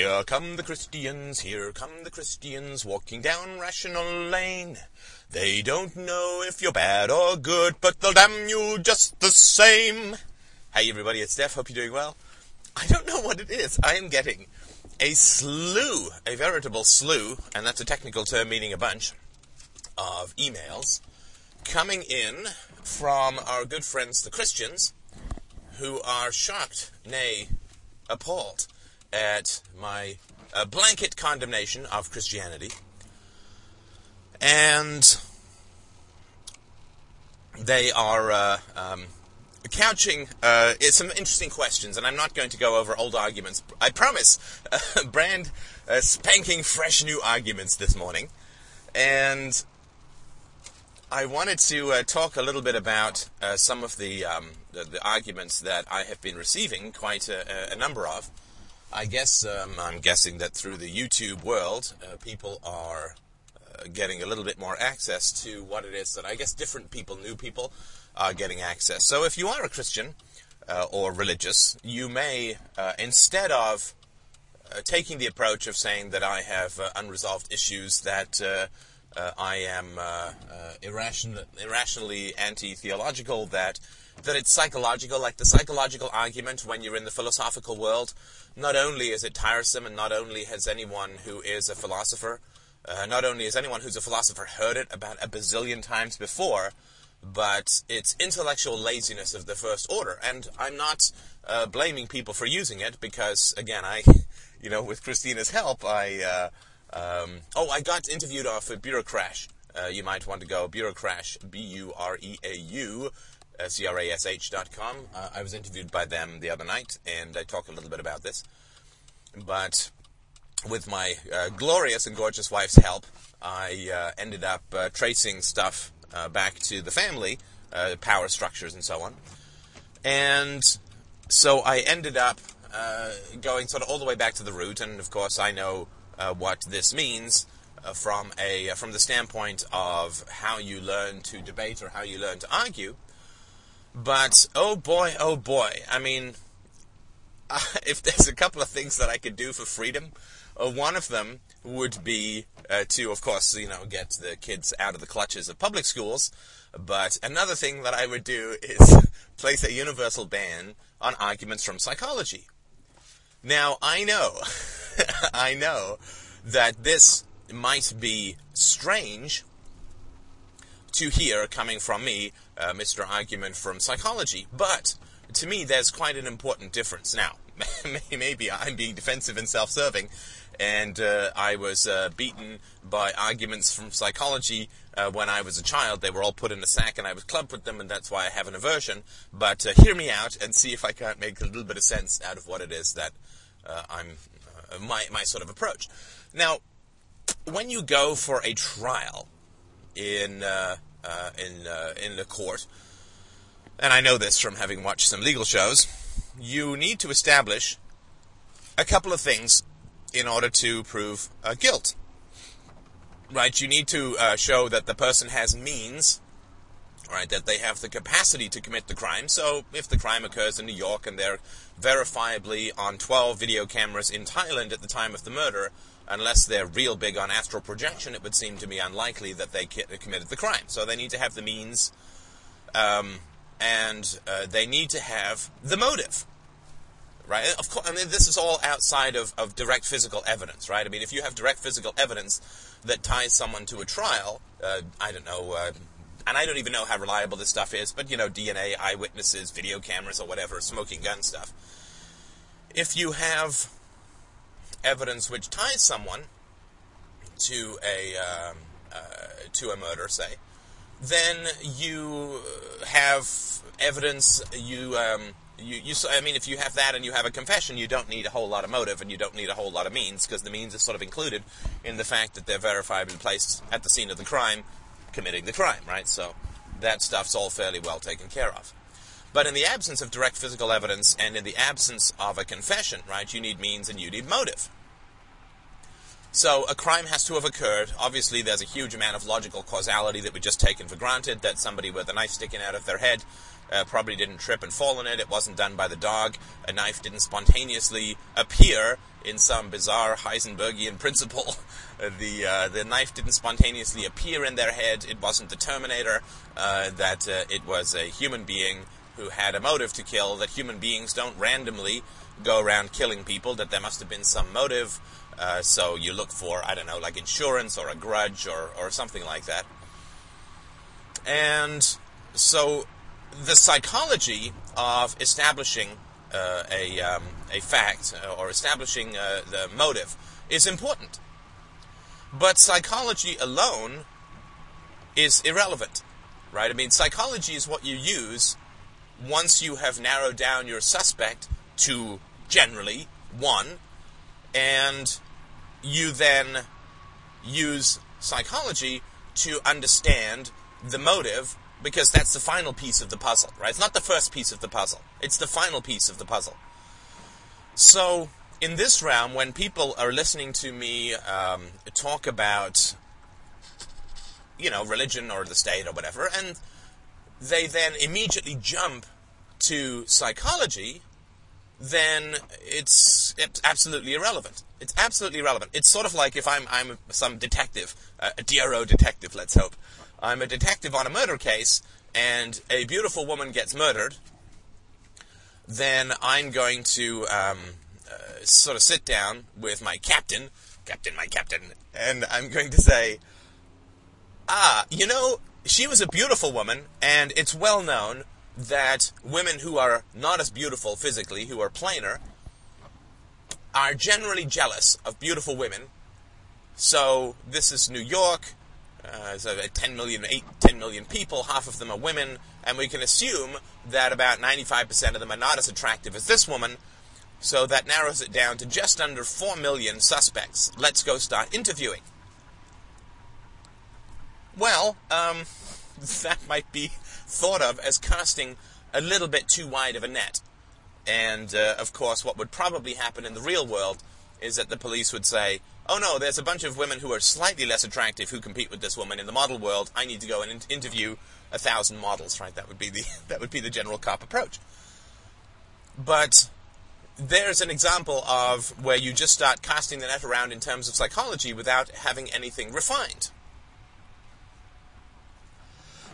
Here come the Christians, here come the Christians, walking down Rational Lane. They don't know if you're bad or good, but they'll damn you just the same. Hey everybody, it's Steph, hope you're doing well. I don't know what it is, I am getting a slew, a veritable slew, and that's a technical term meaning a bunch, of emails coming in from our good friends the Christians, who are shocked, nay, appalled, at my uh, blanket condemnation of Christianity. And they are uh, um, couching uh, some interesting questions, and I'm not going to go over old arguments. I promise, uh, brand uh, spanking fresh new arguments this morning. And I wanted to uh, talk a little bit about uh, some of the, um, the, the arguments that I have been receiving, quite a, a number of. I guess um, I'm guessing that through the YouTube world, uh, people are uh, getting a little bit more access to what it is that I guess different people, new people, are getting access. So if you are a Christian uh, or religious, you may, uh, instead of uh, taking the approach of saying that I have uh, unresolved issues, that I am irration- irrationally anti-theological, that that it's psychological, like the psychological argument when you're in the philosophical world. Not only is it tiresome, and not only has anyone who is a philosopher, uh, not only has anyone who's a philosopher heard it about a bazillion times before, but it's intellectual laziness of the first order. And I'm not uh, blaming people for using it because, again, I, you know, with Christina's help, I, uh, um, oh, I got interviewed off at Bureaucrash. Uh, you might want to go Bureaucrash, B-U-R-E-A-U, uh, C-R-A-S-H.com. Uh, I was interviewed by them the other night, and I talk a little bit about this. But with my uh, glorious and gorgeous wife's help, I uh, ended up uh, tracing stuff uh, back to the family, power structures and so on. And so I ended up going sort of all the way back to the root, and of course I know what this means from a from the standpoint of how you learn to debate or how you learn to argue. But oh boy, oh boy. I mean, uh, if there's a couple of things that I could do for freedom, uh, one of them would be uh, to, of course, you know, get the kids out of the clutches of public schools. But another thing that I would do is place a universal ban on arguments from psychology. Now, I know, I know that this might be strange to hear coming from me, uh, Mr. Argument from Psychology. But to me, there's quite an important difference. Now, maybe I'm being defensive and self-serving, and uh, I was uh, beaten by arguments from psychology uh, when I was a child. They were all put in a sack, and I was clubbed with them, and that's why I have an aversion. But uh, hear me out and see if I can't make a little bit of sense out of what it is that uh, I'm my my sort of approach. Now, when you go for a trial, in uh, uh, in uh, in the court, and I know this from having watched some legal shows. You need to establish a couple of things in order to prove uh, guilt. Right? You need to uh, show that the person has means. Right, that they have the capacity to commit the crime. So, if the crime occurs in New York and they're verifiably on 12 video cameras in Thailand at the time of the murder, unless they're real big on astral projection, it would seem to me unlikely that they committed the crime. So they need to have the means, um, and uh, they need to have the motive. Right? Of course, I mean, this is all outside of, of direct physical evidence, right? I mean, if you have direct physical evidence that ties someone to a trial, uh, I don't know, uh, and I don't even know how reliable this stuff is, but, you know, DNA, eyewitnesses, video cameras, or whatever, smoking gun stuff. If you have evidence which ties someone to a um, uh, to a murder, say, then you have evidence. You um, you, you, I mean, if you have that and you have a confession, you don't need a whole lot of motive and you don't need a whole lot of means because the means is sort of included in the fact that they're verifiably placed at the scene of the crime, committing the crime, right? So that stuff's all fairly well taken care of. But in the absence of direct physical evidence and in the absence of a confession, right, you need means and you need motive. So a crime has to have occurred. Obviously, there's a huge amount of logical causality that we've just taken for granted that somebody with a knife sticking out of their head uh, probably didn't trip and fall on it. It wasn't done by the dog. A knife didn't spontaneously appear in some bizarre Heisenbergian principle. the uh, the knife didn't spontaneously appear in their head. It wasn't the Terminator. Uh, that uh, it was a human being who had a motive to kill. That human beings don't randomly go around killing people. That there must have been some motive. Uh, so you look for I don't know, like insurance or a grudge or or something like that. And so the psychology of establishing uh, a, um, a fact uh, or establishing uh, the motive is important. But psychology alone is irrelevant, right? I mean, psychology is what you use once you have narrowed down your suspect to generally one, and you then use psychology to understand the motive because that's the final piece of the puzzle, right? It's not the first piece of the puzzle. It's the final piece of the puzzle. So, in this realm, when people are listening to me um, talk about, you know, religion or the state or whatever, and they then immediately jump to psychology, then it's, it's absolutely irrelevant. It's absolutely irrelevant. It's sort of like if I'm I'm some detective, uh, a DRO detective, let's hope, I'm a detective on a murder case, and a beautiful woman gets murdered, then I'm going to um, uh, sort of sit down with my captain, captain, my captain, and I'm going to say, ah, you know, she was a beautiful woman, and it's well known that women who are not as beautiful physically, who are plainer, are generally jealous of beautiful women. So this is New York. Uh, so 10 million, 8, 10 million people, half of them are women, and we can assume that about 95% of them are not as attractive as this woman, so that narrows it down to just under 4 million suspects. Let's go start interviewing. Well, um, that might be thought of as casting a little bit too wide of a net. And, uh, of course, what would probably happen in the real world is that the police would say, oh no, there's a bunch of women who are slightly less attractive who compete with this woman in the model world. I need to go and in- interview a thousand models, right? That would be the that would be the general cop approach. But there's an example of where you just start casting the net around in terms of psychology without having anything refined.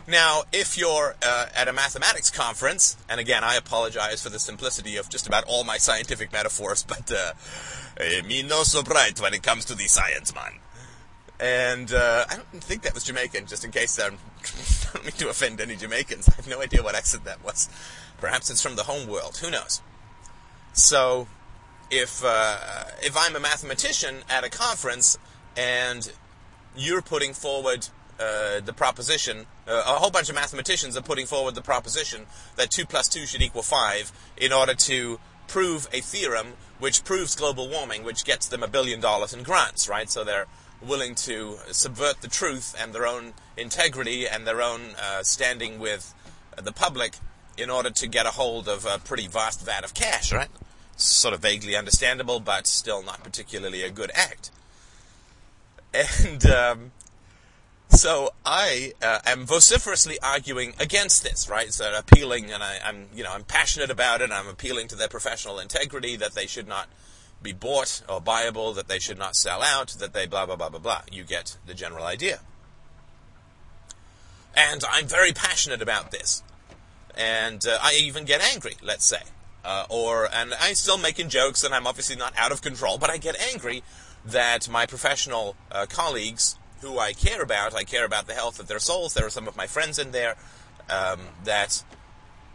Now, if you're uh, at a mathematics conference, and again, I apologize for the simplicity of just about all my scientific metaphors, but uh, me no so bright when it comes to the science, man. And uh, I don't think that was Jamaican, just in case um, I don't mean to offend any Jamaicans. I have no idea what accent that was. Perhaps it's from the home world. Who knows? So, if uh, if I'm a mathematician at a conference and you're putting forward uh, the proposition, uh, a whole bunch of mathematicians are putting forward the proposition that 2 plus 2 should equal 5 in order to prove a theorem which proves global warming, which gets them a billion dollars in grants, right? So they're willing to subvert the truth and their own integrity and their own uh, standing with the public in order to get a hold of a pretty vast vat of cash, right? Sort of vaguely understandable, but still not particularly a good act. And um, so I uh, am vociferously arguing against this, right? So appealing, and I, am you know, I'm passionate about it. I'm appealing to their professional integrity that they should not be bought or buyable, that they should not sell out, that they blah blah blah blah blah. You get the general idea. And I'm very passionate about this, and uh, I even get angry. Let's say, uh, or and I'm still making jokes, and I'm obviously not out of control, but I get angry that my professional uh, colleagues who I care about. I care about the health of their souls. There are some of my friends in there um, that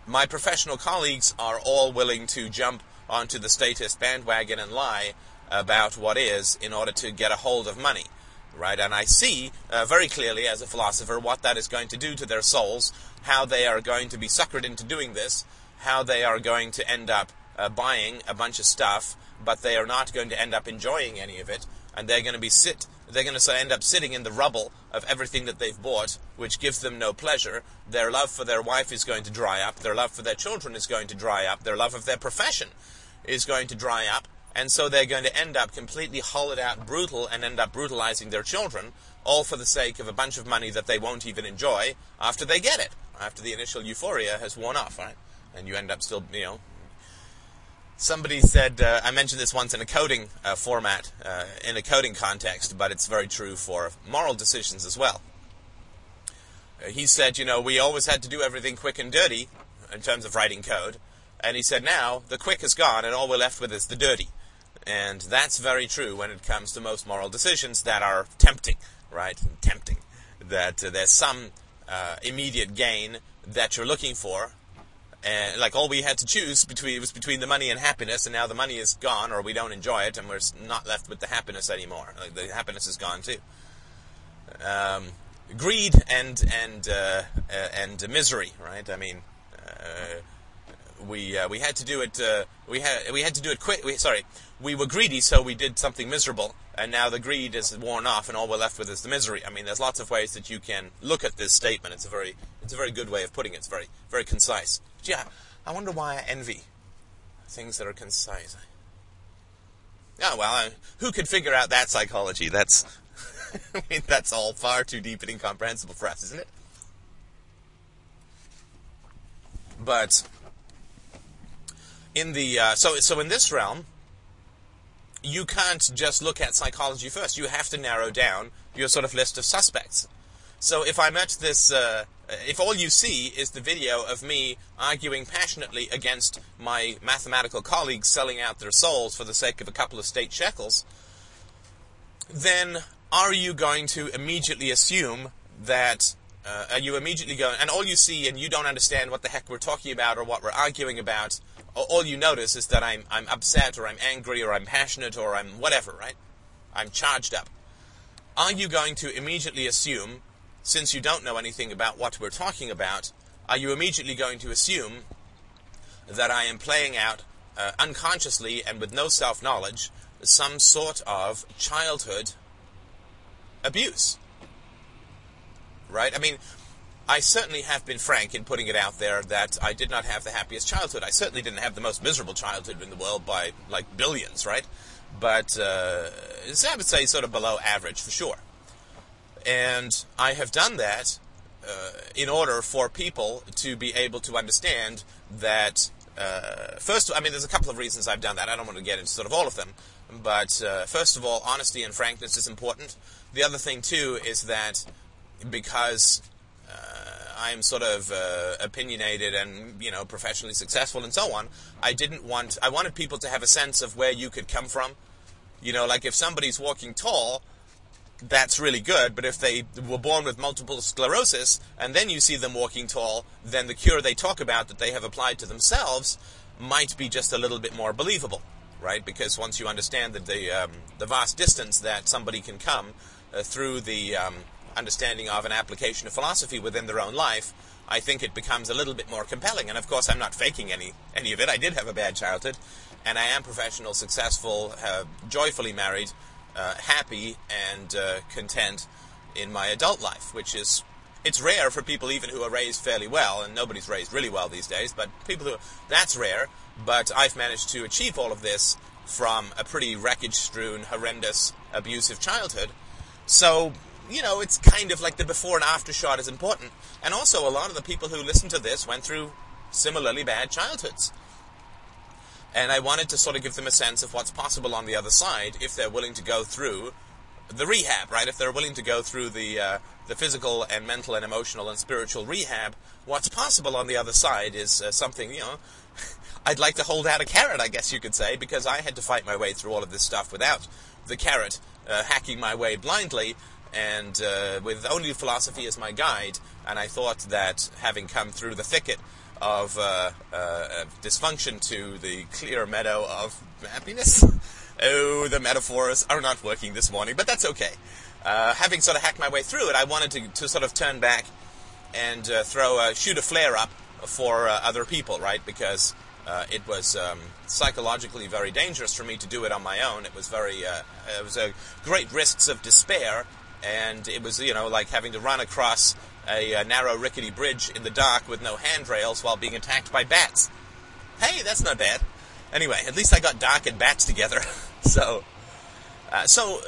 my professional colleagues are all willing to jump onto the statist bandwagon and lie about what is in order to get a hold of money. Right? And I see uh, very clearly as a philosopher what that is going to do to their souls, how they are going to be suckered into doing this, how they are going to end up uh, buying a bunch of stuff, but they are not going to end up enjoying any of it, and they're going to be sit they're going to end up sitting in the rubble of everything that they've bought, which gives them no pleasure. Their love for their wife is going to dry up. Their love for their children is going to dry up. Their love of their profession is going to dry up. And so they're going to end up completely hollowed out, brutal, and end up brutalizing their children, all for the sake of a bunch of money that they won't even enjoy after they get it. after the initial euphoria has worn off, right? And you end up still, you know. Somebody said, uh, I mentioned this once in a coding uh, format, uh, in a coding context, but it's very true for moral decisions as well. Uh, he said, you know, we always had to do everything quick and dirty in terms of writing code. And he said, now the quick is gone, and all we're left with is the dirty. And that's very true when it comes to most moral decisions that are tempting, right? Tempting. That uh, there's some uh, immediate gain that you're looking for. And like all we had to choose between was between the money and happiness, and now the money is gone, or we don't enjoy it, and we're not left with the happiness anymore. Like the happiness is gone too. Um, greed and and uh, uh and misery, right? I mean, uh, we uh, we had to do it. Uh, we had we had to do it quick. We, sorry, we were greedy, so we did something miserable, and now the greed is worn off, and all we're left with is the misery. I mean, there's lots of ways that you can look at this statement. It's a very it's a very good way of putting it. It's very very concise. But yeah, I wonder why I envy things that are concise. Oh well, I, who could figure out that psychology? That's I mean, that's all far too deep and incomprehensible for us, isn't it? But in the uh, so so in this realm, you can't just look at psychology first. You have to narrow down your sort of list of suspects. So if I'm this, uh, if all you see is the video of me arguing passionately against my mathematical colleagues selling out their souls for the sake of a couple of state shekels, then are you going to immediately assume that uh, are you immediately going and all you see and you don't understand what the heck we're talking about or what we're arguing about all you notice is that I'm, I'm upset or I'm angry or I'm passionate or I'm whatever, right? I'm charged up. Are you going to immediately assume, since you don't know anything about what we're talking about, are you immediately going to assume that I am playing out uh, unconsciously and with no self knowledge some sort of childhood abuse? Right? I mean, I certainly have been frank in putting it out there that I did not have the happiest childhood. I certainly didn't have the most miserable childhood in the world by like billions, right? But uh, I would say sort of below average for sure. And I have done that uh, in order for people to be able to understand that. Uh, first, I mean, there's a couple of reasons I've done that. I don't want to get into sort of all of them, but uh, first of all, honesty and frankness is important. The other thing too is that because I'm sort of uh, opinionated and you know professionally successful and so on. I didn't want. I wanted people to have a sense of where you could come from. You know, like if somebody's walking tall, that's really good. But if they were born with multiple sclerosis and then you see them walking tall, then the cure they talk about that they have applied to themselves might be just a little bit more believable, right? Because once you understand that the um, the vast distance that somebody can come uh, through the um, understanding of an application of philosophy within their own life, I think it becomes a little bit more compelling. And of course, I'm not faking any any of it. I did have a bad childhood, and I am professional, successful, uh, joyfully married, uh, happy, and uh, content in my adult life, which is it's rare for people even who are raised fairly well, and nobody's raised really well these days. But people who that's rare. But I've managed to achieve all of this from a pretty wreckage-strewn, horrendous, abusive childhood. So you know, it's kind of like the before and after shot is important. And also, a lot of the people who listen to this went through similarly bad childhoods. And I wanted to sort of give them a sense of what's possible on the other side if they're willing to go through the rehab, right? If they're willing to go through the uh, the physical and mental and emotional and spiritual rehab, what's possible on the other side is uh, something, you know. I'd like to hold out a carrot, I guess you could say, because I had to fight my way through all of this stuff without the carrot uh, hacking my way blindly and uh, with only philosophy as my guide, and I thought that having come through the thicket of uh, uh, dysfunction to the clear meadow of happiness, oh, the metaphors are not working this morning, but that's okay. Uh, having sort of hacked my way through it, I wanted to, to sort of turn back and uh, throw a, shoot a flare up for uh, other people, right? Because it was um, psychologically very dangerous for me to do it on my own. It was very, it was a great risks of despair and it was you know like having to run across a, a, narrow rickety bridge in the dark with no handrails while being attacked by bats. Hey, that's not bad. Anyway, at least I got dark and bats together. so, uh, so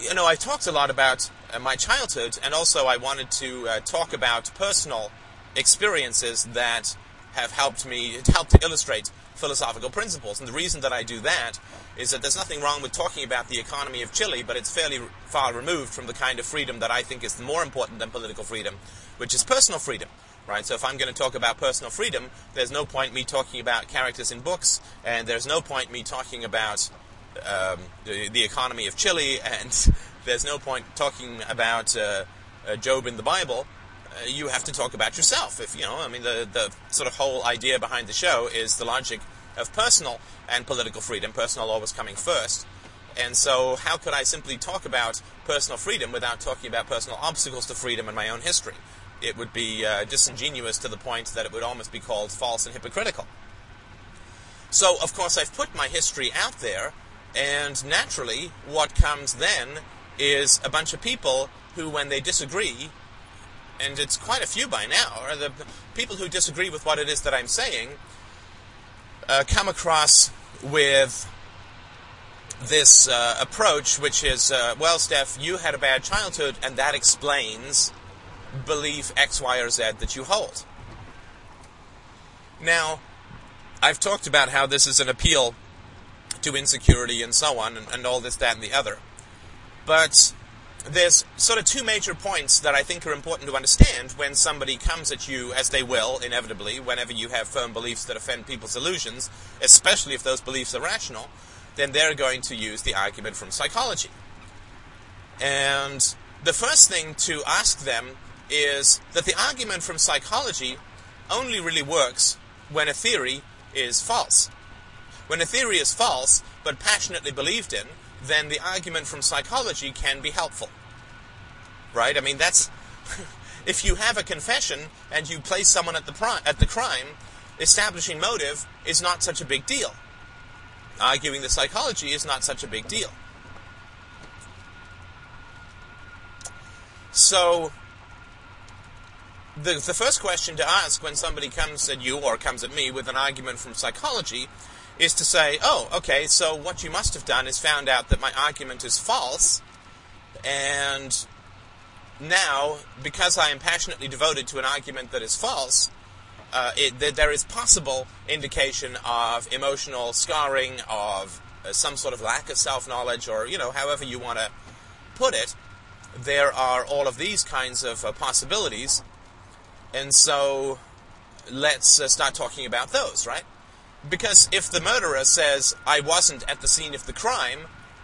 you know, I talked a lot about uh, my childhood, and also I wanted to uh, talk about personal experiences that have helped me, helped to illustrate philosophical principles. And the reason that I do that is that there's nothing wrong with talking about the economy of Chile, but it's fairly far removed from the kind of freedom that I think is more important than political freedom, which is personal freedom. Right? So if I'm going to talk about personal freedom, there's no point me talking about characters in books, and there's no point me talking about um, the, the, economy of Chile, and there's no point talking about uh, uh, Job in the Bible. Uh, you have to talk about yourself. If you know, I mean, the the sort of whole idea behind the show is the logic of personal and political freedom. Personal always coming first. And so, how could I simply talk about personal freedom without talking about personal obstacles to freedom in my own history? It would be uh, disingenuous to the point that it would almost be called false and hypocritical. So, of course, I've put my history out there, and naturally, what comes then is a bunch of people who, when they disagree, and it's quite a few by now, are the people who disagree with what it is that I'm saying, uh, come across with this uh, approach, which is, uh, well, Steph, you had a bad childhood, and that explains belief X, Y, or Z that you hold. Now, I've talked about how this is an appeal to insecurity and so on, and, and all this, that, and the other. But there's sort of two major points that I think are important to understand when somebody comes at you, as they will, inevitably, whenever you have firm beliefs that offend people's illusions, especially if those beliefs are rational, then they're going to use the argument from psychology. And the first thing to ask them is that the argument from psychology only really works when a theory is false. When a theory is false, but passionately believed in, then the argument from psychology can be helpful. Right? I mean, that's. if you have a confession and you place someone at the, pri- at the crime, establishing motive is not such a big deal. Arguing the psychology is not such a big deal. So, the, the first question to ask when somebody comes at you or comes at me with an argument from psychology is to say, oh, okay, so what you must have done is found out that my argument is false, and now, because I am passionately devoted to an argument that is false, uh, it, th- there is possible indication of emotional scarring, of uh, some sort of lack of self knowledge, or, you know, however you want to put it. There are all of these kinds of uh, possibilities and so let's uh, start talking about those, right? Because if the murderer says, I wasn't at the scene of the crime,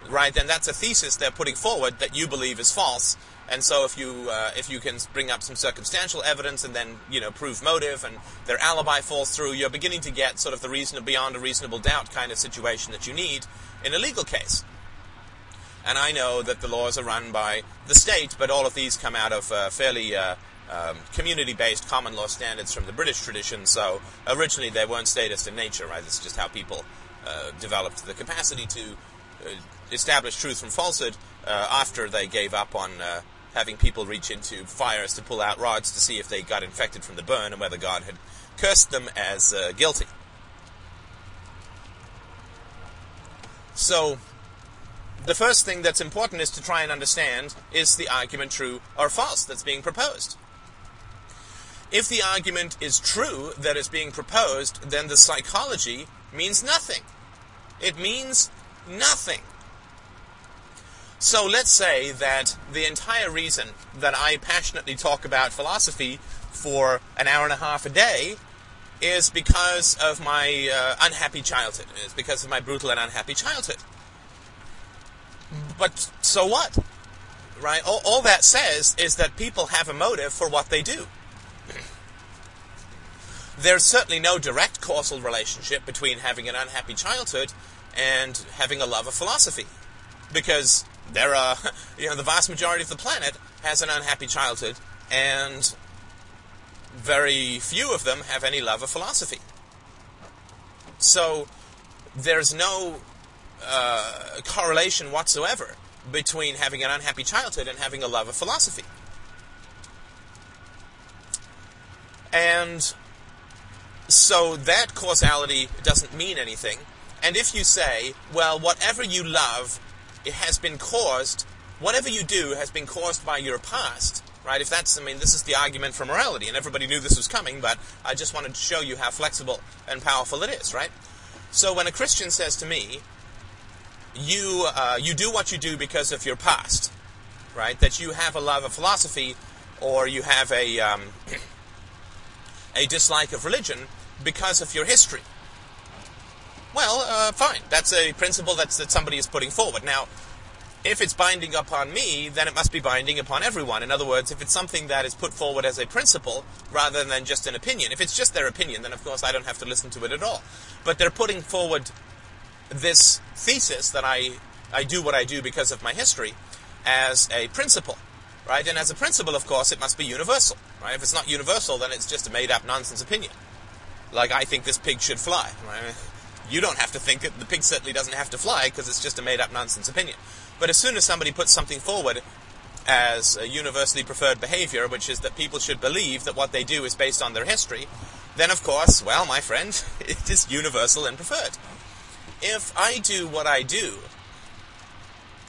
right, then that's a thesis they're putting forward that you believe is false. And so if you uh, if you can bring up some circumstantial evidence and then you know prove motive and their alibi falls through, you're beginning to get sort of the reason beyond a reasonable doubt kind of situation that you need in a legal case. And I know that the laws are run by the state, but all of these come out of uh, fairly uh, um, community-based common law standards from the British tradition. So originally they weren't statist in nature, right? Is just how people uh, developed the capacity to uh, establish truth from falsehood uh, after they gave up on uh, having people reach into fires to pull out rods to see if they got infected from the burn and whether God had cursed them as uh, guilty. So the first thing that's important is to try and understand is the argument true or false that's being proposed. If the argument is true that is being proposed, then the psychology means nothing. It means nothing. So let's say that the entire reason that I passionately talk about philosophy for an hour and a half a day is because of my uh, unhappy childhood. It's because of my brutal and unhappy childhood. But so what? Right? All, all that says is that people have a motive for what they do. There's certainly no direct causal relationship between having an unhappy childhood and having a love of philosophy. Because there are, you know, the vast majority of the planet has an unhappy childhood, and very few of them have any love of philosophy. So there's no uh, correlation whatsoever between having an unhappy childhood and having a love of philosophy. And so that causality doesn't mean anything. And if you say, well, whatever you love, it has been caused, whatever you do has been caused by your past, right? If that's, I mean, this is the argument for morality, and everybody knew this was coming, but I just wanted to show you how flexible and powerful it is, right? So when a Christian says to me, you, uh, you do what you do because of your past, right? That you have a love of philosophy, or you have a, um, a dislike of religion because of your history. Well, uh, fine. That's a principle that's, that somebody is putting forward. Now, if it's binding upon me, then it must be binding upon everyone. In other words, if it's something that is put forward as a principle rather than just an opinion, if it's just their opinion, then of course I don't have to listen to it at all. But they're putting forward this thesis that I, I do what I do because of my history as a principle, right? And as a principle, of course, it must be universal, right? If it's not universal, then it's just a made up nonsense opinion. Like, I think this pig should fly, right? You don't have to think it. The pig certainly doesn't have to fly because it's just a made up nonsense opinion. But as soon as somebody puts something forward as a universally preferred behavior, which is that people should believe that what they do is based on their history, then of course, well, my friend, it is universal and preferred. If I do what I do,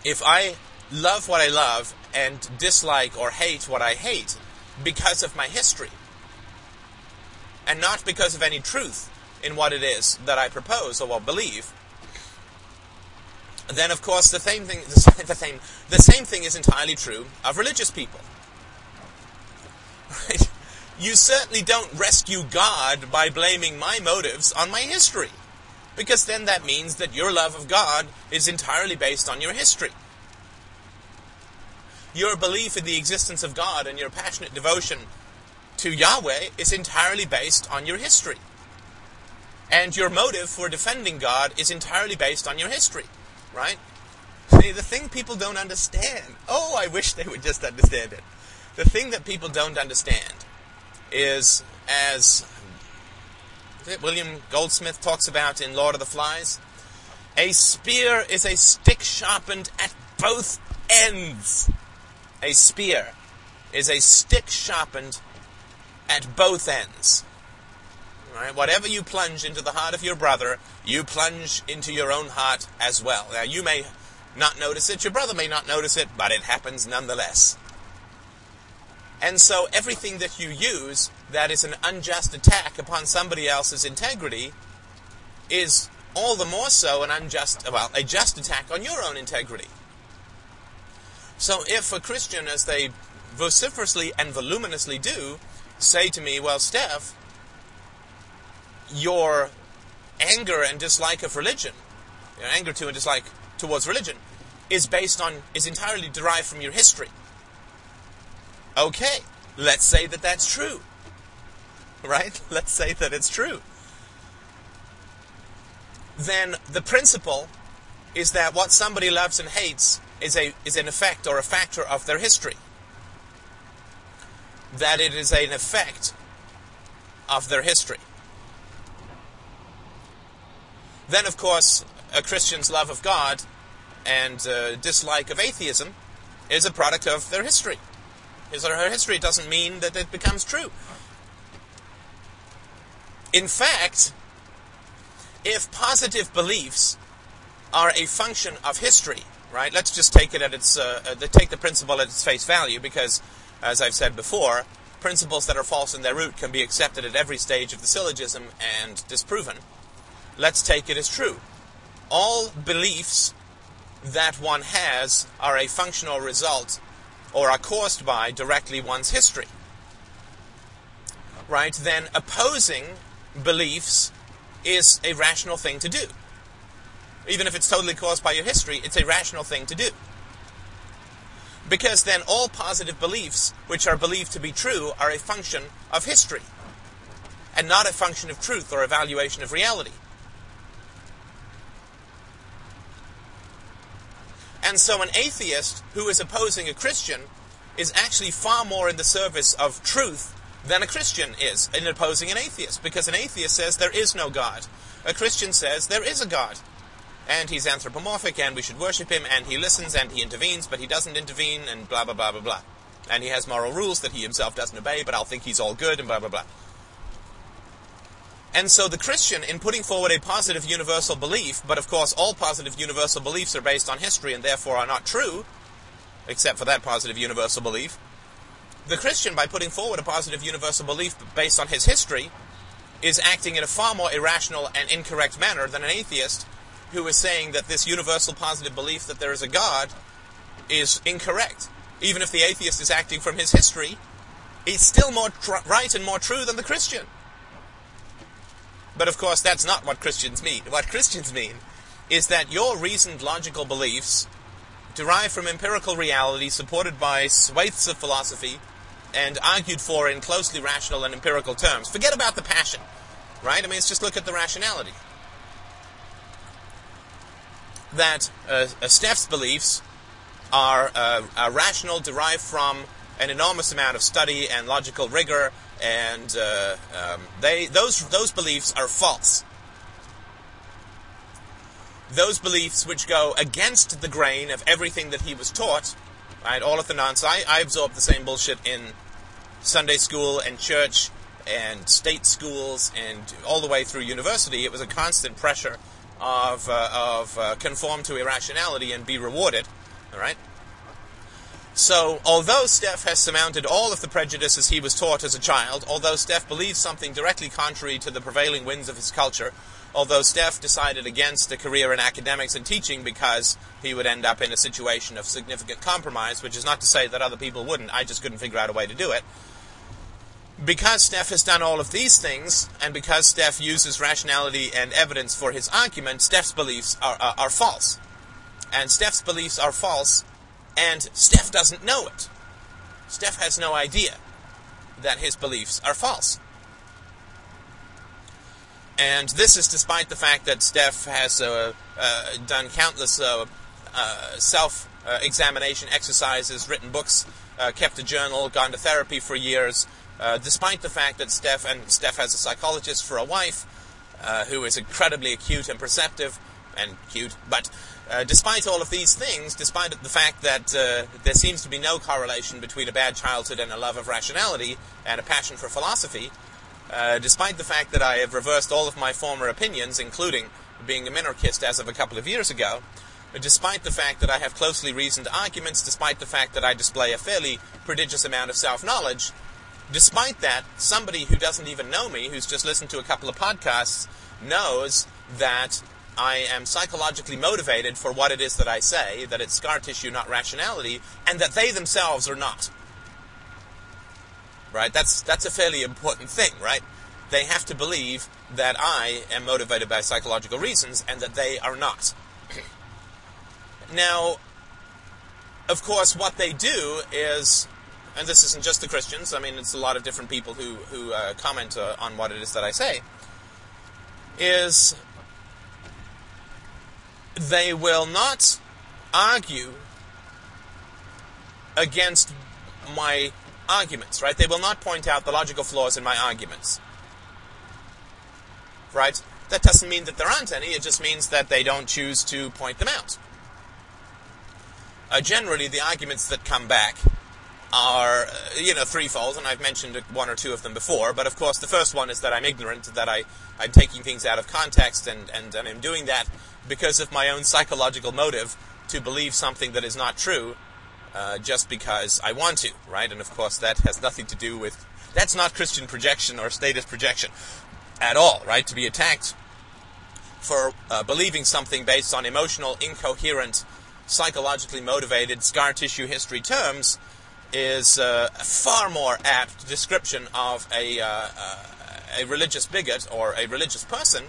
if I love what I love and dislike or hate what I hate because of my history, and not because of any truth in what it is that I propose or what believe, then of course the same thing the same the same thing is entirely true of religious people. Right? You certainly don't rescue God by blaming my motives on my history. Because then that means that your love of God is entirely based on your history. Your belief in the existence of God and your passionate devotion to Yahweh is entirely based on your history. And your motive for defending God is entirely based on your history right? See, the thing people don't understand, oh, I wish they would just understand it. The thing that people don't understand is, as William Goldsmith talks about in Lord of the Flies, a spear is a stick sharpened at both ends. A spear is a stick sharpened at both ends. Right? Whatever you plunge into the heart of your brother, you plunge into your own heart as well. Now, you may not notice it, your brother may not notice it, but it happens nonetheless. And so, everything that you use that is an unjust attack upon somebody else's integrity is all the more so an unjust, well, a just attack on your own integrity. So, if a Christian, as they vociferously and voluminously do, say to me, Well, Steph, your anger and dislike of religion, your anger to and dislike towards religion, is based on, is entirely derived from your history. Okay, let's say that that's true. Right? Let's say that it's true. Then the principle is that what somebody loves and hates is a is an effect or a factor of their history. That it is an effect of their history. Then, of course, a Christian's love of God and uh, dislike of atheism is a product of their history. His or her history doesn't mean that it becomes true. In fact, if positive beliefs are a function of history, right? Let's just take it at its uh, uh, take the principle at its face value, because, as I've said before, principles that are false in their root can be accepted at every stage of the syllogism and disproven let's take it as true. All beliefs that one has are a functional result or are caused by directly one's history. Right? Then opposing beliefs is a rational thing to do. Even if it's totally caused by your history, it's a rational thing to do. Because then all positive beliefs, which are believed to be true, are a function of history, and not a function of truth or evaluation of reality. And so an atheist who is opposing a Christian is actually far more in the service of truth than a Christian is in opposing an atheist, because an atheist says there is no God. A Christian says there is a God. And he's anthropomorphic, and we should worship him, and he listens, and he intervenes, but he doesn't intervene, and blah, blah, blah, blah, blah. And he has moral rules that he himself doesn't obey, but I'll think he's all good, and blah, blah, blah. And so the Christian, in putting forward a positive universal belief, but of course all positive universal beliefs are based on history and therefore are not true, except for that positive universal belief, the Christian, by putting forward a positive universal belief based on his history, is acting in a far more irrational and incorrect manner than an atheist who is saying that this universal positive belief that there is a God is incorrect. Even if the atheist is acting from his history, he's still more tr- right and more true than the Christian. But of course, that's not what Christians mean. What Christians mean is that your reasoned logical beliefs derived from empirical reality supported by swathes of philosophy and argued for in closely rational and empirical terms. Forget about the passion, right? I mean, let's just look at the rationality. That uh, uh, Steph's beliefs are, uh, are, rational, derived from an enormous amount of study and logical rigor, and uh, um, they those those beliefs are false those beliefs which go against the grain of everything that he was taught, right? All of the nonsense. I, I absorbed the same bullshit in Sunday school and church and state schools and all the way through university. It was a constant pressure of, uh, of uh, conform to irrationality and be rewarded, all right? So, although Steph has surmounted all of the prejudices he was taught as a child, although Steph believes something directly contrary to the prevailing winds of his culture, although Steph decided against a career in academics and teaching because he would end up in a situation of significant compromise, which is not to say that other people wouldn't, I just couldn't figure out a way to do it. Because Steph has done all of these things, and because Steph uses rationality and evidence for his argument, Steph's beliefs are, are, are false. And Steph's beliefs are false, and Steph doesn't know it. Steph has no idea that his beliefs are false. And this is despite the fact that Steph has uh, uh, done countless uh, uh self examination exercises, written books, uh, kept a journal, gone to therapy for years, uh, despite the fact that Steph, and Steph has a psychologist for a wife who is incredibly acute and perceptive, and cute, but despite all of these things, despite the fact that there seems to be no correlation between a bad childhood and a love of rationality and a passion for philosophy, uh, despite the fact that I have reversed all of my former opinions, including being a minarchist as of a couple of years ago, despite the fact that I have closely reasoned arguments, despite the fact that I display a fairly prodigious amount of self knowledge, despite that, somebody who doesn't even know me, who's just listened to a couple of podcasts, knows that I am psychologically motivated for what it is that I say, that it's scar tissue, not rationality, and that they themselves are not right? That's that's a fairly important thing, right? They have to believe that I am motivated by psychological reasons and that they are not. now, of course, what they do is, and this isn't just the Christians. I mean, it's a lot of different people who who uh, comment uh, on what it is that I say. Is they will not argue against my arguments, right? They will not point out the logical flaws in my arguments. Right? That doesn't mean that there aren't any, it just means that they don't choose to point them out. Uh, generally, the arguments that come back are, uh, you know, threefold, and I've mentioned one or two of them before, but of course the first one is that I'm ignorant, that I, I'm taking things out of context, and, and, and I'm doing that because of my own psychological motive to believe something that is not true, uh, just because I want to, right? And of course, that has nothing to do with that's not Christian projection or statist projection at all, right? To be attacked for uh, believing something based on emotional, incoherent, psychologically motivated scar tissue history terms is uh, a far more apt description of a, uh, a religious bigot or a religious person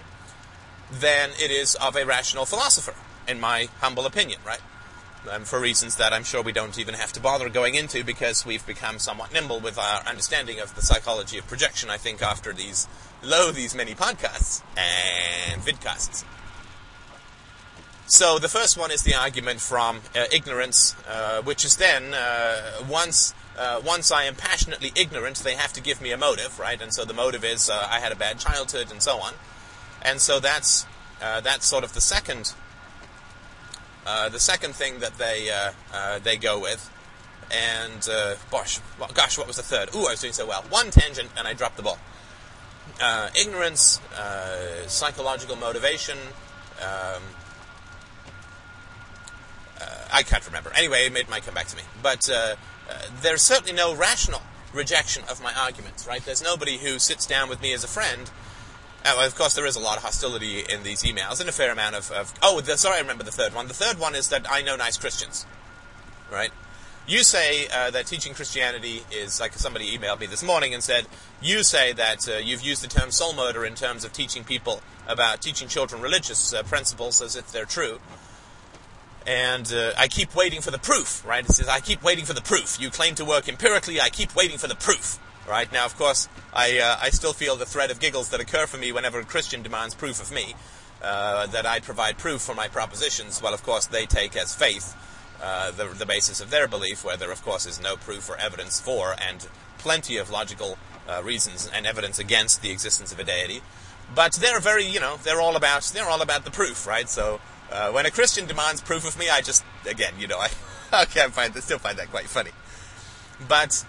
than it is of a rational philosopher, in my humble opinion, right? um, for reasons that I'm sure we don't even have to bother going into because we've become somewhat nimble with our understanding of the psychology of projection, I think, after these, lo, these many podcasts and vidcasts. So the first one is the argument from uh, ignorance, uh, which is then, uh, once uh, once I am passionately ignorant, they have to give me a motive, right? And so the motive is uh, I had a bad childhood and so on. And so that's, uh, that's sort of the second uh, the second thing that they they go with, and uh, gosh, well, gosh, what was the third? Ooh, I was doing so well. One tangent, and I dropped the ball. Uh, ignorance, psychological motivation. Um, I can't remember. Anyway, it might come back to me. But there's certainly no rational rejection of my arguments, right? There's nobody who sits down with me as a friend. Uh, of course, there is a lot of hostility in these emails and a fair amount of. of oh, the, sorry, I remember the third one. The third one is that I know nice Christians, right? You say uh, that teaching Christianity is like somebody emailed me this morning and said you say that uh, you've used the term soul murder in terms of teaching people about teaching children religious uh, principles as if they're true. And uh, I keep waiting for the proof, right? It says I keep waiting for the proof. You claim to work empirically. I keep waiting for the proof, right? Now, of course, I uh, I still feel the thread of giggles that occur for me whenever a Christian demands proof of me. Uh, that I provide proof for my propositions. Well, of course, they take as faith uh, the, the basis of their belief, where there, of course, is no proof or evidence for, and plenty of logical uh, reasons and evidence against the existence of a deity. But they're very, you know, they're all about they're all about the proof, right? So uh, when a Christian demands proof of me, I just again, you know, I okay, I find still find that quite funny. But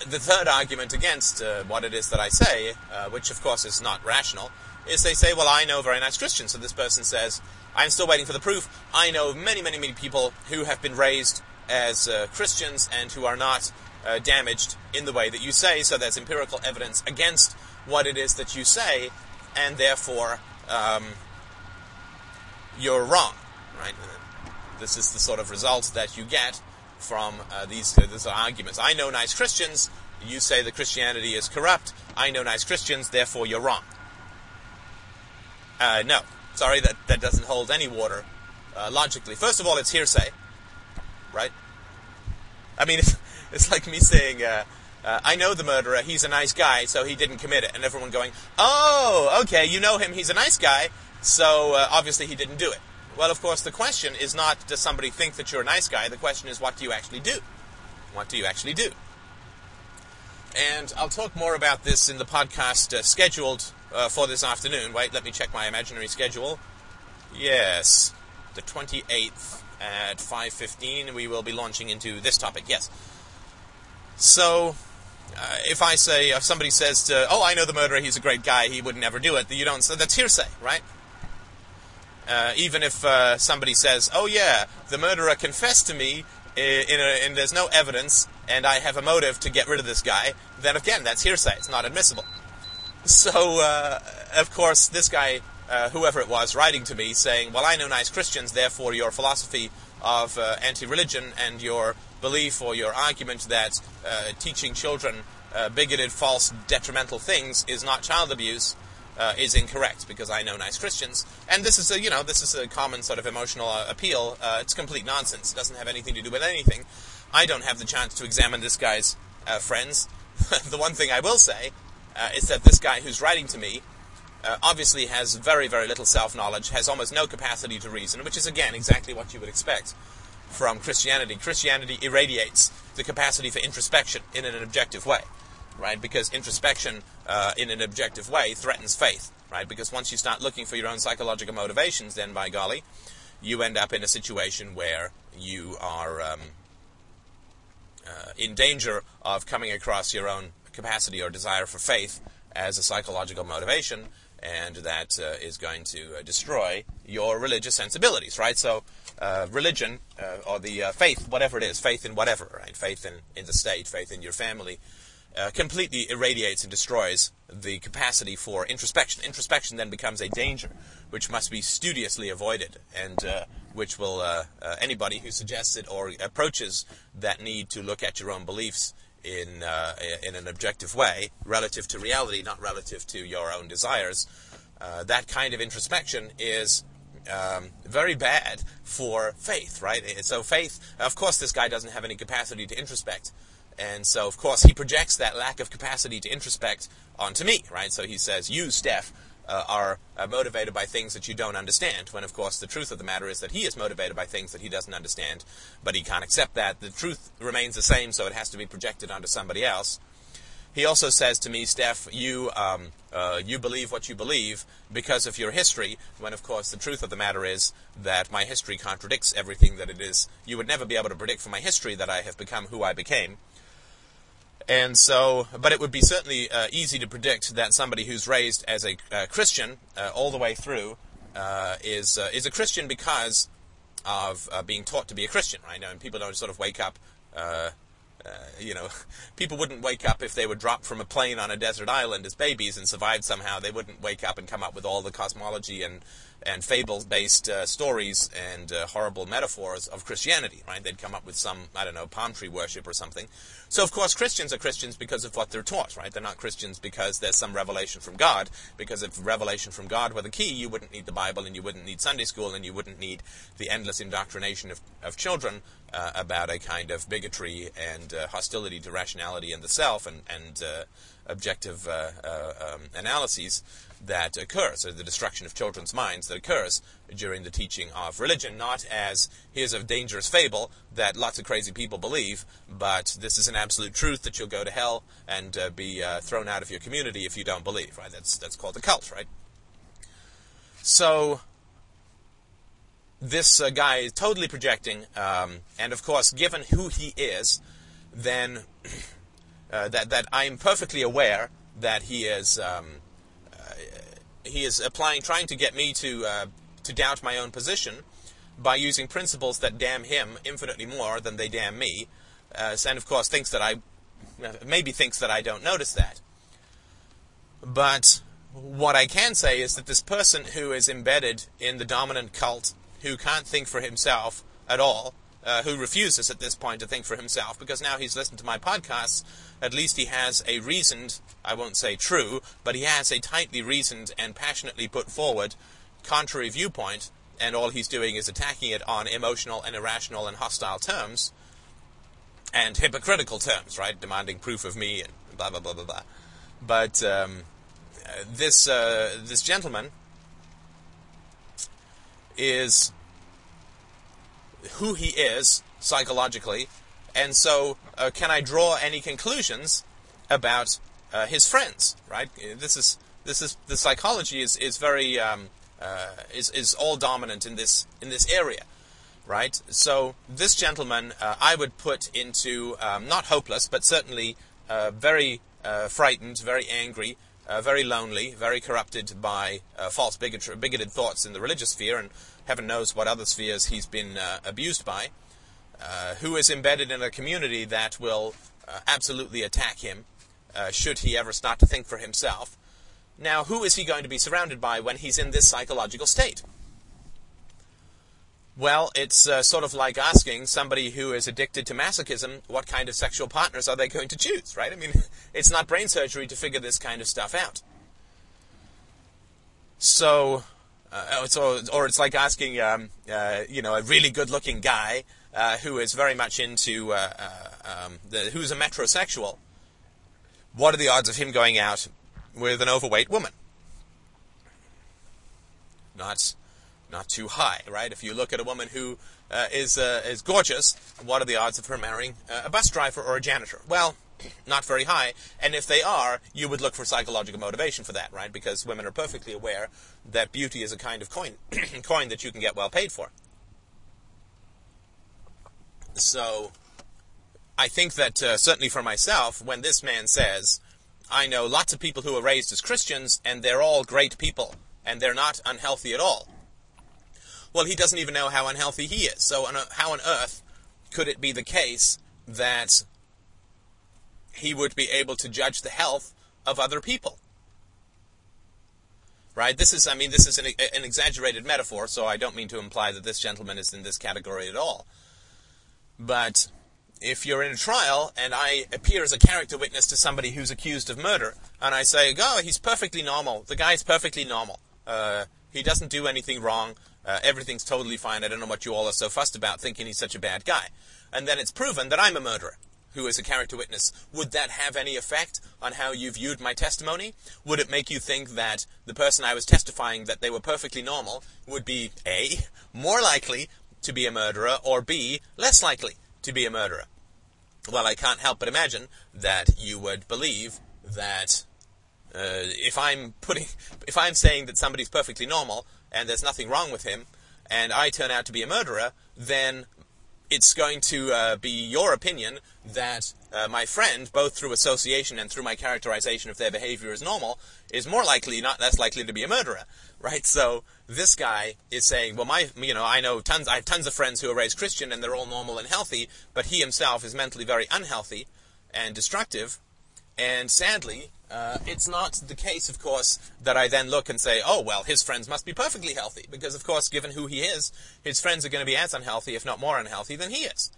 the third argument against uh, what it is that I say, uh, which of course is not rational, is they say, well, I know very nice Christians. So this person says, I'm still waiting for the proof. I know many, many, many people who have been raised as uh, Christians and who are not uh, damaged in the way that you say. So there's empirical evidence against what it is that you say, and therefore um, you're wrong, right? This is the sort of result that you get from uh, these, uh, these arguments. I know nice Christians. You say that Christianity is corrupt. I know nice Christians. Therefore, you're wrong. Uh, no, Sorry, that, that doesn't hold any water uh, logically. First of all, it's hearsay, right? I mean, it's, it's like me saying, uh, uh, I know the murderer, he's a nice guy, so he didn't commit it. And everyone going, oh, okay, you know him, he's a nice guy, so uh, obviously he didn't do it. Well, of course, the question is not does somebody think that you're a nice guy? The question is what do you actually do? What do you actually do? And I'll talk more about this in the podcast uh, scheduled uh, for this afternoon. Wait, let me check my imaginary schedule. Yes, the 28th at 5:15 we will be launching into this topic. Yes. So, uh, if I say if somebody says to, "Oh, I know the murderer. He's a great guy. He would never do it," you don't. So that's hearsay, right? Uh, even if uh, somebody says, "Oh yeah, the murderer confessed to me," in a, and there's no evidence, and I have a motive to get rid of this guy, then again, that's hearsay. It's not admissible. So, uh, of course, this guy, uh, whoever it was, writing to me saying, Well, I know nice Christians, therefore your philosophy of uh, anti religion and your belief or your argument that teaching children bigoted, false, detrimental things is not child abuse. Uh, is incorrect because I know nice Christians, and this is a you know this is a common sort of emotional appeal. it's complete nonsense. It doesn't have anything to do with anything. I don't have the chance to examine this guy's friends. the one thing I will say uh, is that this guy who's writing to me uh, obviously has very, very little self knowledge, has almost no capacity to reason, which is, again, exactly what you would expect from Christianity. Christianity irradiates the capacity for introspection in an objective way, right? Because introspection uh, in an objective way threatens faith, right? Because once you start looking for your own psychological motivations, then by golly, you end up in a situation where you are um, uh, in danger of coming across your own capacity or desire for faith as a psychological motivation, and that uh, is going to uh, destroy your religious sensibilities, right? So, uh, religion uh, or the uh, faith, whatever it is, faith in whatever, right? Faith in, in the state, faith in your family, uh, completely irradiates and destroys the capacity for introspection. Introspection then becomes a danger, which must be studiously avoided, and which will uh, anybody who suggests it or approaches that need to look at your own beliefs in uh, in an objective way, relative to reality, not relative to your own desires. Uh, that kind of introspection is um, very bad for faith, right? So faith, of course, this guy doesn't have any capacity to introspect, and so of course he projects that lack of capacity to introspect onto me, right? So he says, "You, Steph, uh, are uh, motivated by things that you don't understand. When, of course, the truth of the matter is that he is motivated by things that he doesn't understand, but he can't accept that. The truth remains the same, so it has to be projected onto somebody else. He also says to me, Steph, you um, uh, you believe what you believe because of your history. When, of course, the truth of the matter is that my history contradicts everything that it is. You would never be able to predict from my history that I have become who I became. And so, but it would be certainly uh, easy to predict that somebody who's raised as a uh, Christian uh, all the way through uh, is uh, is a Christian because of uh, being taught to be a Christian, right? And people don't sort of wake up you know, people wouldn't wake up if they were dropped from a plane on a desert island as babies and survived somehow. They wouldn't wake up and come up with all the cosmology and and fables-based uh, stories and uh, horrible metaphors of Christianity, right? They'd come up with some, I don't know, palm tree worship or something. So, of course, Christians are Christians because of what they're taught, right? They're not Christians because there's some revelation from God, because if revelation from God were the key, you wouldn't need the Bible and you wouldn't need Sunday school and you wouldn't need the endless indoctrination of, of children uh, about a kind of bigotry and uh, hostility to rationality and the self and, and uh, objective uh, um, analyses that occurs, or the destruction of children's minds that occurs during the teaching of religion, not as here's a dangerous fable that lots of crazy people believe, but this is an absolute truth that you'll go to hell and uh, be uh, thrown out of your community if you don't believe, right? That's, that's called a cult, right? So, this uh, guy is totally projecting, um, and of course, given who he is, then uh, that, that I'm perfectly aware that he is. Um, he is applying, trying to get me to uh, to doubt my own position by using principles that damn him infinitely more than they damn me, uh, and of course thinks that I maybe thinks that I don't notice that. But what I can say is that this person who is embedded in the dominant cult, who can't think for himself at all, uh, who refuses at this point to think for himself because now he's listened to my podcasts. At least he has a reasoned, I won't say true, but he has a tightly reasoned and passionately put forward contrary viewpoint, and all he's doing is attacking it on emotional and irrational and hostile terms and hypocritical terms, right? Demanding proof of me and blah blah blah blah blah. But um, this uh, this gentleman is who he is psychologically, and so uh, can I draw any conclusions about uh, his friends? Right? This is this is the psychology is is very um, uh, is is all dominant in this in this area, right? So this gentleman uh, I would put into um, not hopeless, but certainly uh, very frightened, very angry. very lonely, very corrupted by false bigotry, bigoted thoughts in the religious sphere, and heaven knows what other spheres he's been uh, abused by, uh, who is embedded in a community that will uh, absolutely attack him uh, should he ever start to think for himself. Now, who is he going to be surrounded by when he's in this psychological state? Well, it's uh, sort of like asking somebody who is addicted to masochism what kind of sexual partners are they going to choose, right? I mean, it's not brain surgery to figure this kind of stuff out. So, uh, or it's like asking, um, uh, you know, a really good-looking guy uh, who is very much into, uh, uh, um, the, who's a metrosexual. What are the odds of him going out with an overweight woman? Not, not too high, right? If you look at a woman who uh, is is gorgeous, what are the odds of her marrying a bus driver or a janitor? Well, not very high. And if they are, you would look for psychological motivation for that, right? Because women are perfectly aware that beauty is a kind of coin, coin that you can get well paid for. So, I think that uh, certainly for myself, when this man says, I know lots of people who are raised as Christians, and they're all great people, and they're not unhealthy at all. Well, he doesn't even know how unhealthy he is. So, how on earth could it be the case that he would be able to judge the health of other people. Right? This is, I mean, this is an, an, exaggerated metaphor, so I don't mean to imply that this gentleman is in this category at all. But if you're in a trial and I appear as a character witness to somebody who's accused of murder, and I say, oh, he's perfectly normal, the guy's perfectly normal, uh, he doesn't do anything wrong, uh, everything's totally fine, I don't know what you all are so fussed about thinking he's such a bad guy. And then it's proven that I'm a murderer who is a character witness, would that have any effect on how you viewed my testimony? Would it make you think that the person I was testifying that they were perfectly normal would be A, more likely to be a murderer, or B, less likely to be a murderer? Well, I can't help but imagine that you would believe that uh, if I'm putting, if I'm saying that somebody's perfectly normal and there's nothing wrong with him, and I turn out to be a murderer, then it's going to uh, be your opinion that uh, my friend, both through association and through my characterization of their behavior as normal, is more likely, not less likely to be a murderer, right? So this guy is saying, well, my, you know, I know tons, I have tons of friends who are raised Christian and they're all normal and healthy, but he himself is mentally very unhealthy and destructive. And sadly, uh, it's not the case, of course, that I then look and say, oh, well, his friends must be perfectly healthy. Because, of course, given who he is, his friends are going to be as unhealthy, if not more unhealthy, than he is.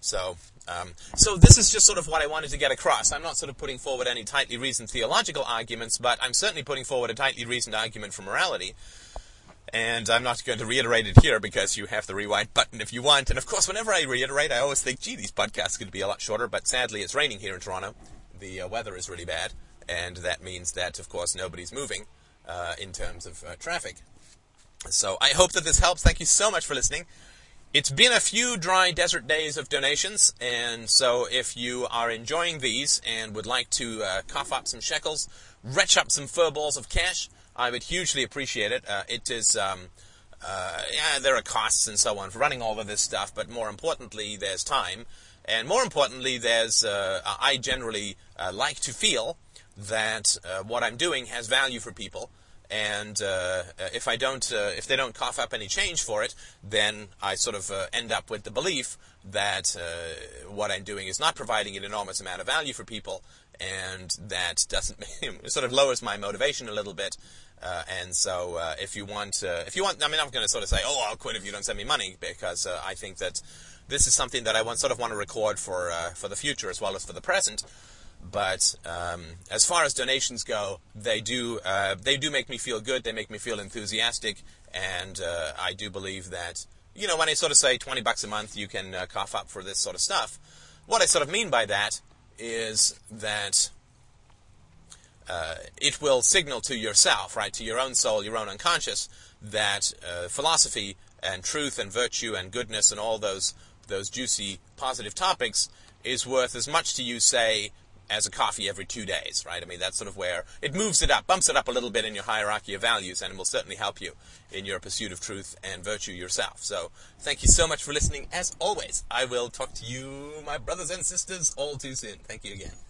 So, um, so this is just sort of what I wanted to get across. I'm not sort of putting forward any tightly reasoned theological arguments, but I'm certainly putting forward a tightly reasoned argument for morality. And I'm not going to reiterate it here because you have the rewind button if you want. And of course, whenever I reiterate, I always think, gee, these podcasts could be a lot shorter. But sadly, it's raining here in Toronto. The uh, weather is really bad, and that means that, of course, nobody's moving uh, in terms of uh, traffic. So I hope that this helps. Thank you so much for listening. It's been a few dry desert days of donations, and so if you are enjoying these and would like to uh, cough up some shekels, retch up some fur balls of cash, I would hugely appreciate it. Uh, it is, um, uh, yeah, there are costs and so on for running all of this stuff, but more importantly, there's time, and more importantly, there's, uh, I generally uh, like to feel that uh, what I'm doing has value for people and uh, if I don't, uh, if they don't cough up any change for it, then I sort of uh, end up with the belief that uh, what I'm doing is not providing an enormous amount of value for people, and that doesn't sort of lowers my motivation a little bit. Uh, and so, uh, if you want, if you want, I mean, I'm going to sort of say, oh, I'll quit if you don't send me money, because I think that this is something that I want, sort of want to record for for the future as well as for the present. But um, as far as donations go, they do uh, they do make me feel good. They make me feel enthusiastic, and uh, I do believe that you know when I sort of say twenty bucks a month, you can uh, cough up for this sort of stuff. What I sort of mean by that is that uh, it will signal to yourself, right, to your own soul, your own unconscious, that uh, philosophy and truth and virtue and goodness and all those those juicy positive topics is worth as much to you, say, as a coffee every two days, right? I mean, that's sort of where it moves it up, bumps it up a little bit in your hierarchy of values, and it will certainly help you in your pursuit of truth and virtue yourself. So, thank you so much for listening. As always, I will talk to you, my brothers and sisters, all too soon. Thank you again.